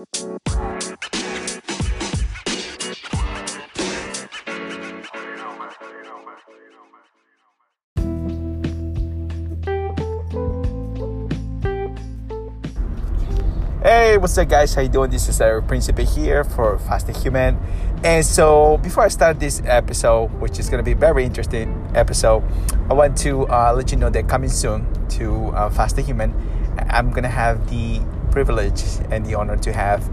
Hey, what's up, guys? How you doing? This is Eric Principe here for Fasting Human. And so, before I start this episode, which is going to be a very interesting episode, I want to uh, let you know that coming soon to uh, Human, I'm going to have the privilege and the honor to have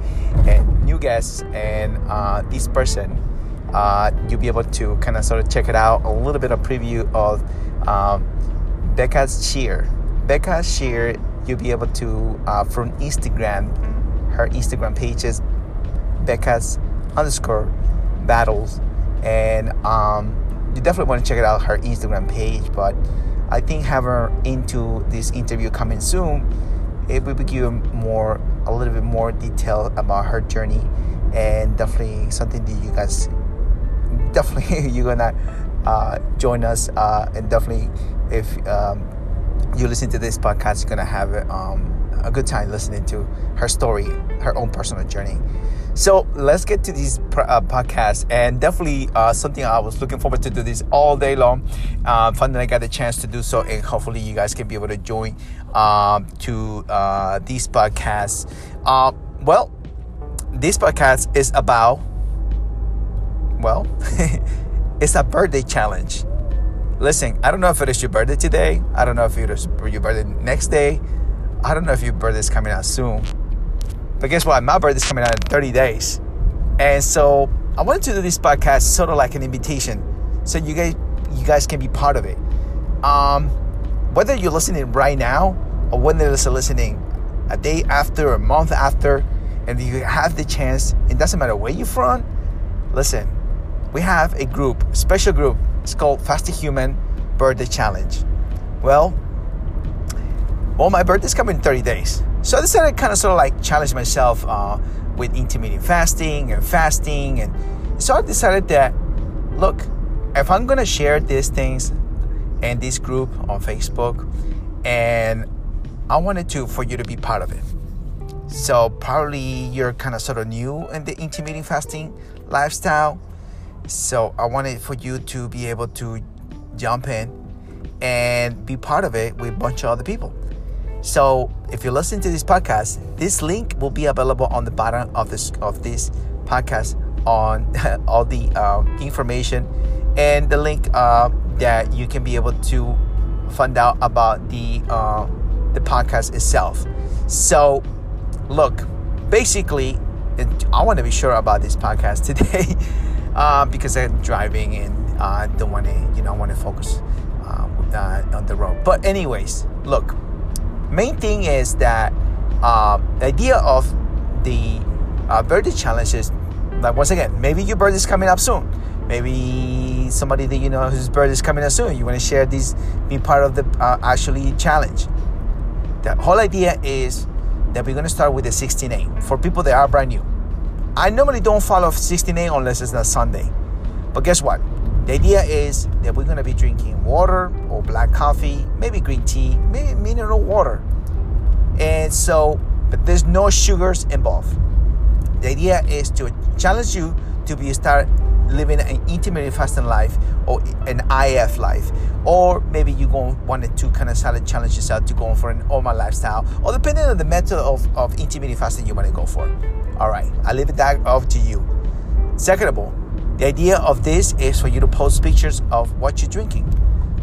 a new guest, and uh, this person, uh, you'll be able to kind of sort of check it out, a little bit of preview of um, Becca's cheer. Becca's Shear you'll be able to uh, from Instagram. Her Instagram page is Becca's underscore battles, and um, you definitely want to check it out her Instagram page. But I think have her into this interview coming soon, it will give more a little bit more detail about her journey, and definitely something that you guys definitely you're gonna uh, join us, uh, and definitely if. Um, you listen to this podcast, you're gonna have um, a good time listening to her story, her own personal journey. So let's get to these uh, podcasts, and definitely uh, something I was looking forward to do this all day long. Uh, fun that I got the chance to do so, and hopefully you guys can be able to join um, to uh, these podcasts. Uh, well, this podcast is about well, it's a birthday challenge. Listen, I don't know if it is your birthday today. I don't know if it is your birthday next day. I don't know if your birthday is coming out soon. But guess what? My birthday is coming out in 30 days. And so I wanted to do this podcast sort of like an invitation so you guys you guys can be part of it. Um, whether you're listening right now or when they're listening a day after, a month after, and you have the chance, it doesn't matter where you're from, listen, we have a group, special group it's called Fasting Human Birthday Challenge. Well, well, my birthday's coming in 30 days. So I decided to kind of sort of like challenge myself uh, with intermittent fasting and fasting. And so I decided that, look, if I'm going to share these things in this group on Facebook, and I wanted to for you to be part of it. So probably you're kind of sort of new in the intermittent fasting lifestyle so I wanted for you to be able to jump in and be part of it with a bunch of other people. So if you're listening to this podcast, this link will be available on the bottom of this of this podcast on all the uh, information and the link uh, that you can be able to find out about the uh, the podcast itself. So look, basically, I want to be sure about this podcast today uh, because I'm driving and I uh, don't want to, you know, I want to focus uh, uh, on the road. But anyways, look, main thing is that the idea of the birthday challenge is like once again, maybe your birthday is coming up soon. Maybe somebody that you know whose birthday is coming up soon. You want to share this, be part of the actually challenge. The whole idea is that we're going to start with the 16:8 for people that are brand new I normally don't follow 16:8 unless it's a Sunday. But guess what? The idea is that we're going to be drinking water or black coffee, maybe green tea, maybe mineral water. And so, but there's no sugars involved. The idea is to challenge you to be start living an intermittent fasting life or an IF life, or maybe you going wanted to kind of challenge yourself to go for an OMAD lifestyle, or depending on the method of, of intermittent fasting you want to go for. All right, I leave that up to you. Second of all, the idea of this is for you to post pictures of what you're drinking.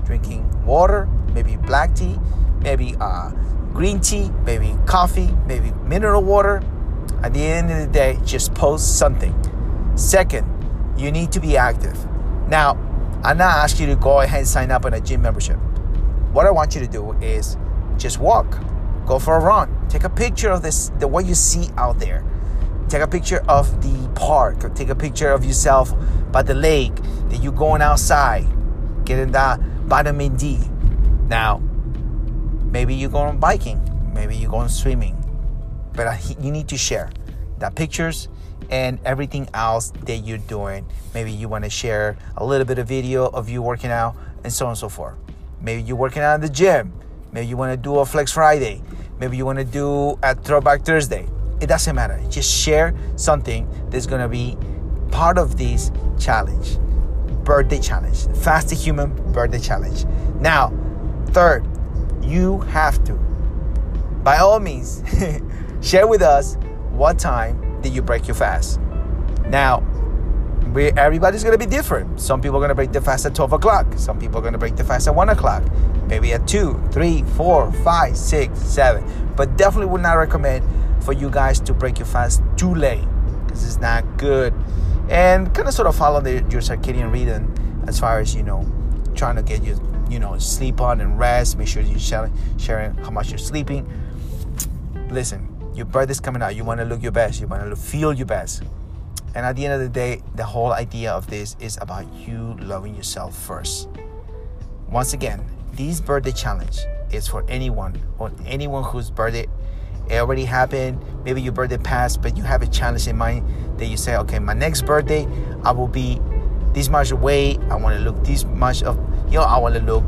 Drinking water, maybe black tea, maybe uh, green tea, maybe coffee, maybe mineral water. At the end of the day, just post something. Second, you need to be active. Now, I'm not asking you to go ahead and sign up on a gym membership. What I want you to do is just walk, go for a run, take a picture of this, the what you see out there Take a picture of the park, or take a picture of yourself by the lake that you're going outside, getting that vitamin D. Now, maybe you're going biking, maybe you're going swimming, but you need to share the pictures and everything else that you're doing. Maybe you want to share a little bit of video of you working out and so on and so forth. Maybe you're working out in the gym. Maybe you want to do a Flex Friday. Maybe you want to do a Throwback Thursday It doesn't matter. Just share something that's gonna be part of this challenge. Birthday challenge. Fast Human birthday challenge. Now, third, you have to, by all means, share with us what time did you break your fast. Now, we, everybody's gonna be different. Some people are gonna break the fast at 12 o'clock. Some people are gonna break the fast at 1 o'clock. Maybe at 2, 3, 4, 5, 6, 7. But definitely would not recommend for you guys to break your fast too late because it's not good. And kind of sort of follow the, your circadian rhythm as far as, you know, trying to get you, you know, sleep on and rest. Make sure you're sharing, sharing how much you're sleeping. Listen, your birthday's coming out. You want to look your best. You want to feel your best. And at the end of the day, the whole idea of this is about you loving yourself first. Once again, this birthday challenge is for anyone or anyone whose birthday it already happened. Maybe your birthday passed, but you have a challenge in mind that you say, okay, my next birthday, I will be this much away. I want to look this much of, you know, I want to look,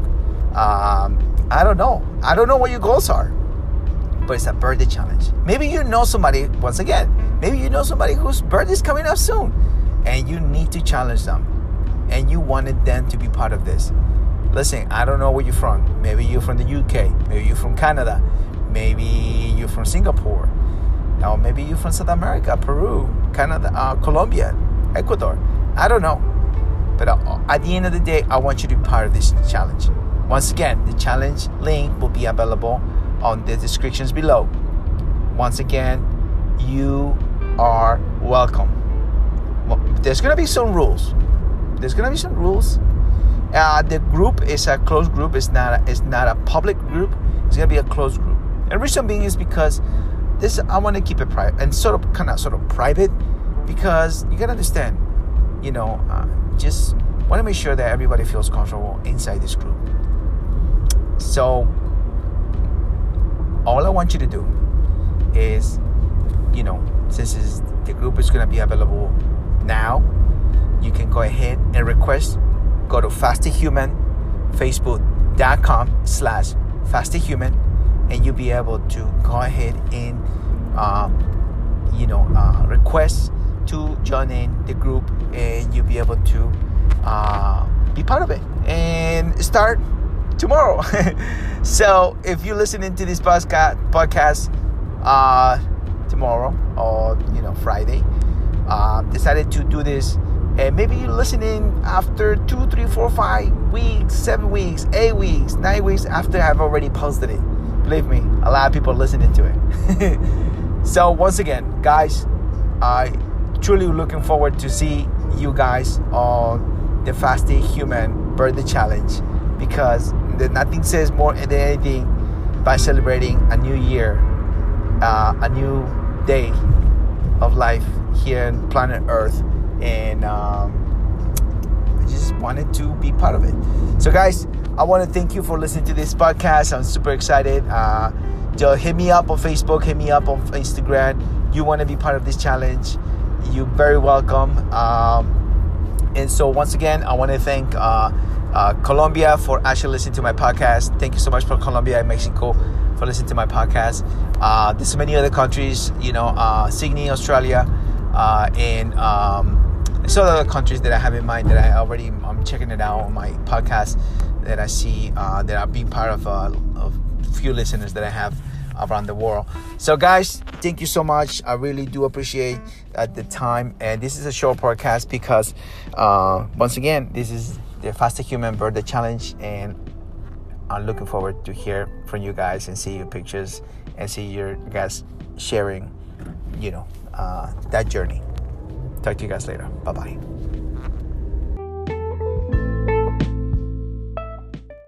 um, I don't know. I don't know what your goals are but it's a birthday challenge. Maybe you know somebody, once again, maybe you know somebody whose birthday is coming up soon and you need to challenge them and you wanted them to be part of this. Listen, I don't know where you're from. Maybe you're from the UK, maybe you're from Canada, maybe you're from Singapore, or maybe you're from South America, Peru, Canada, uh, Colombia, Ecuador. I don't know. But uh, at the end of the day, I want you to be part of this challenge. Once again, the challenge link will be available on the descriptions below. Once again, you are welcome. Well, there's gonna be some rules. There's gonna be some rules. Uh, the group is a closed group. It's not. A, it's not a public group. It's gonna be a closed group. And reason being is because this. I want to keep it private and sort of, kind of, sort of private, because you gotta understand. You know, uh, just want to make sure that everybody feels comfortable inside this group. So all I want you to do is, you know, since is, the group is going to be available now, you can go ahead and request. Go to facebook.com slash FastingHuman, and you'll be able to go ahead and, um, you know, uh, request to join in the group, and you'll be able to uh, be part of it and start tomorrow. so if you're listening to this podcast podcast uh, tomorrow or you know Friday, uh, decided to do this, and maybe you're listening after two, three, four, five weeks, seven weeks, eight weeks, nine weeks after I've already posted it. Believe me, a lot of people listening to it. so once again, guys, I truly looking forward to see you guys on the Fasting Human Birthday Challenge because nothing says more than anything by celebrating a new year, uh, a new day of life here on planet Earth, and um, I just wanted to be part of it. So, guys, I want to thank you for listening to this podcast. I'm super excited. Uh, just hit me up on Facebook, hit me up on Instagram. You want to be part of this challenge? You're very welcome. Um, and so, once again, I want to thank. Uh, uh, Colombia for actually listening to my podcast. Thank you so much for Colombia and Mexico for listening to my podcast. Uh, there's many other countries, you know, uh, Sydney, Australia, uh, and um, some other countries that I have in mind that I already I'm checking it out on my podcast that I see uh, that are being part of, uh, of few listeners that I have around the world. So, guys, thank you so much. I really do appreciate at the time. And this is a short podcast because, uh, once again, this is the Faster Human Birthday Challenge, and I'm looking forward to hear from you guys and see your pictures and see your guys sharing, you know, uh, that journey. Talk to you guys later. Bye bye.